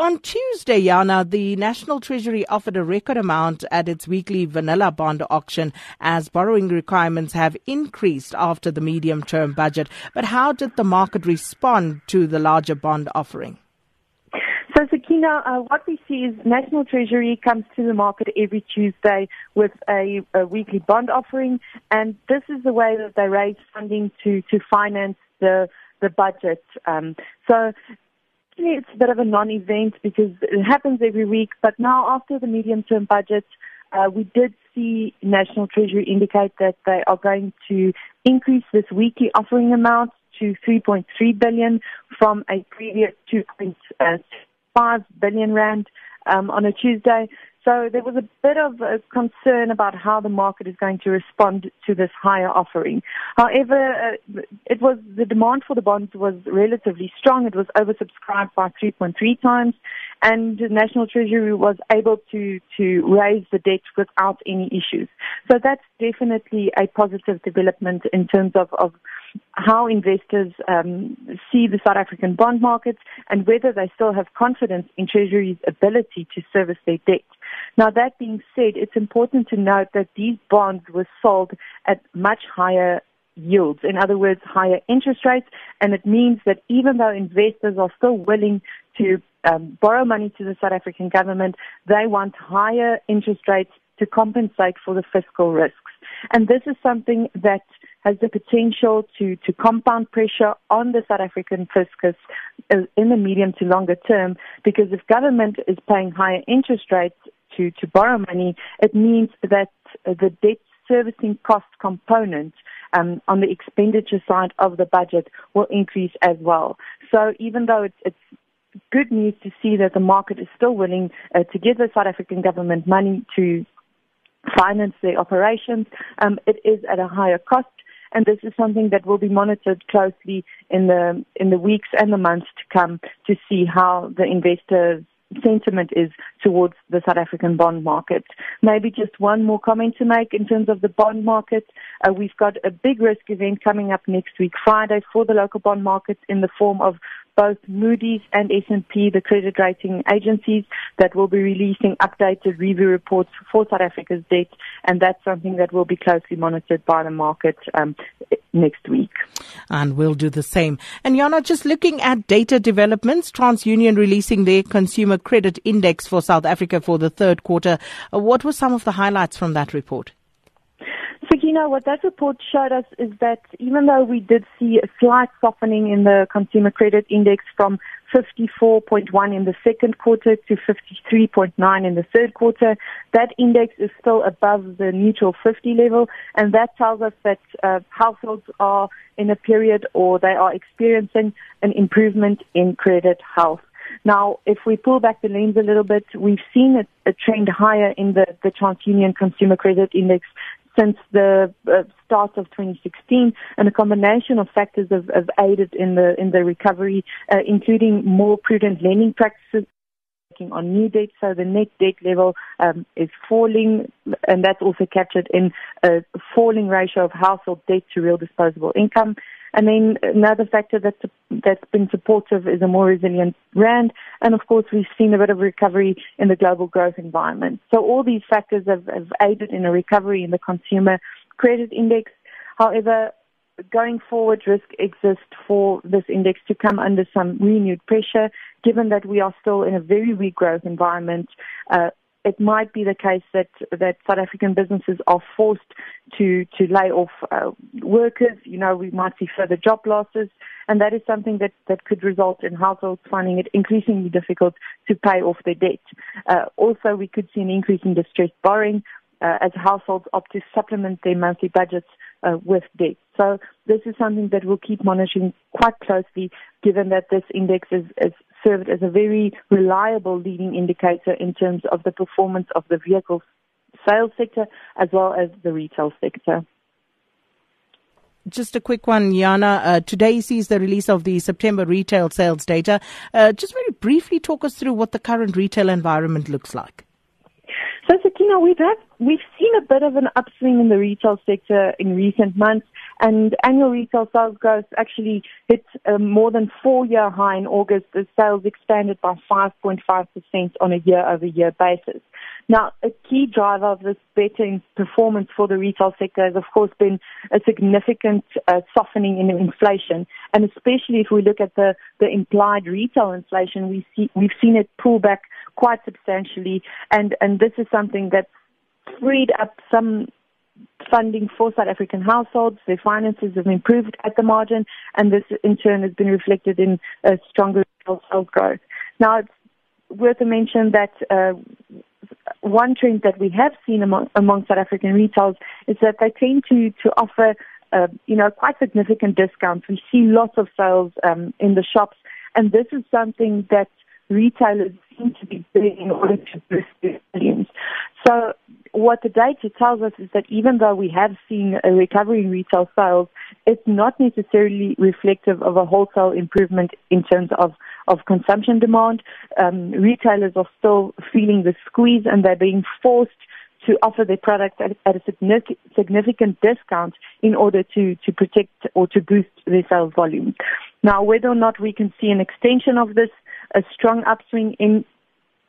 On Tuesday, Jana, the National Treasury offered a record amount at its weekly vanilla bond auction as borrowing requirements have increased after the medium term budget. But how did the market respond to the larger bond offering? So, Sakina, uh, what we see is National Treasury comes to the market every Tuesday with a, a weekly bond offering, and this is the way that they raise funding to, to finance the the budget. Um, so it's a bit of a non-event because it happens every week. But now, after the medium-term budget, uh, we did see National Treasury indicate that they are going to increase this weekly offering amount to 3.3 billion from a previous 2.5 billion rand um, on a Tuesday. So there was a bit of a concern about how the market is going to respond to this higher offering. However, uh, it was the demand for the bonds was relatively strong. It was oversubscribed by 3.3 times, and the National Treasury was able to to raise the debt without any issues. So that's definitely a positive development in terms of, of how investors um, see the South African bond markets and whether they still have confidence in Treasury's ability to service their debt. Now, that being said, it's important to note that these bonds were sold at much higher yields. In other words, higher interest rates. And it means that even though investors are still willing to um, borrow money to the South African government, they want higher interest rates to compensate for the fiscal risks. And this is something that has the potential to, to compound pressure on the South African fiscus uh, in the medium to longer term because if government is paying higher interest rates to, to borrow money, it means that the debt servicing cost component um, on the expenditure side of the budget will increase as well. So even though it's, it's good news to see that the market is still willing uh, to give the South African government money to finance their operations, um, it is at a higher cost and this is something that will be monitored closely in the in the weeks and the months to come to see how the investors sentiment is towards the South African bond market. Maybe just one more comment to make in terms of the bond market. Uh, we've got a big risk event coming up next week, Friday, for the local bond market in the form of both Moody's and S&P, the credit rating agencies, that will be releasing updated review reports for South Africa's debt, and that's something that will be closely monitored by the market um, next week. And we'll do the same. And Jana, just looking at data developments, TransUnion releasing their consumer credit index for South Africa for the third quarter. Uh, what were some of the highlights from that report? Sakina, what that report showed us is that even though we did see a slight softening in the consumer credit index from 54.1 in the second quarter to 53.9 in the third quarter, that index is still above the neutral 50 level, and that tells us that uh, households are in a period or they are experiencing an improvement in credit health. Now, if we pull back the lens a little bit, we've seen a, a trend higher in the, the TransUnion Consumer Credit Index since the uh, start of 2016, and a combination of factors have, have aided in the in the recovery, uh, including more prudent lending practices on new debt, so the net debt level um, is falling, and that's also captured in a falling ratio of household debt to real disposable income. And then another factor that's, that's been supportive is a more resilient rand. And of course, we've seen a bit of recovery in the global growth environment. So all these factors have, have aided in a recovery in the consumer credit index. However, going forward, risk exists for this index to come under some renewed pressure, given that we are still in a very weak growth environment. Uh, it might be the case that that South African businesses are forced to to lay off uh, workers. You know, we might see further job losses, and that is something that that could result in households finding it increasingly difficult to pay off their debt. Uh, also, we could see an increase in distressed borrowing uh, as households opt to supplement their monthly budgets uh, with debt. So this is something that we'll keep monitoring quite closely, given that this index is, is served as a very reliable leading indicator in terms of the performance of the vehicle sales sector as well as the retail sector. Just a quick one, Jana. Uh, today sees the release of the September retail sales data. Uh, just very briefly talk us through what the current retail environment looks like. So, Sakina, we've had, we've seen a bit of an upswing in the retail sector in recent months And annual retail sales growth actually hit a more than four-year high in August. The sales expanded by 5.5% on a year-over-year basis. Now, a key driver of this better performance for the retail sector has, of course, been a significant uh, softening in inflation. And especially if we look at the, the implied retail inflation, we see, we've seen it pull back quite substantially. And, and this is something that freed up some funding for South African households. Their finances have improved at the margin, and this in turn has been reflected in a stronger sales growth. Now, it's worth a mention that uh, one trend that we have seen among, among South African retailers is that they tend to, to offer, uh, you know, quite significant discounts. We see lots of sales um, in the shops, and this is something that retailers seem to be doing in order to boost their volumes. So what the data tells us is that even though we have seen a recovery in retail sales, it's not necessarily reflective of a wholesale improvement in terms of, of consumption demand. Um, retailers are still feeling the squeeze and they're being forced to offer their products at, at a significant, discount in order to, to protect or to boost their sales volume. Now, whether or not we can see an extension of this, a strong upswing in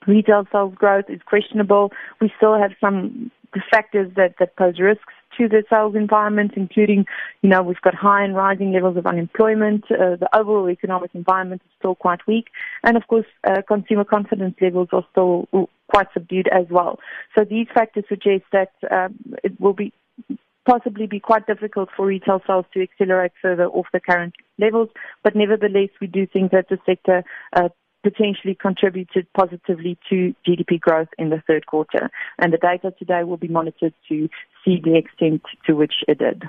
retail sales growth is questionable. We still have some factors that, that pose risks to the sales environment, including, you know, we've got high and rising levels of unemployment. Uh, the overall economic environment is still quite weak. And of course, uh, consumer confidence levels are still quite subdued as well. So these factors suggest that um, it will be possibly be quite difficult for retail sales to accelerate further off the current levels. But nevertheless, we do think that the sector uh, potentially contributed positively to GDP growth in the third quarter. And the data today will be monitored to see the extent to which it did.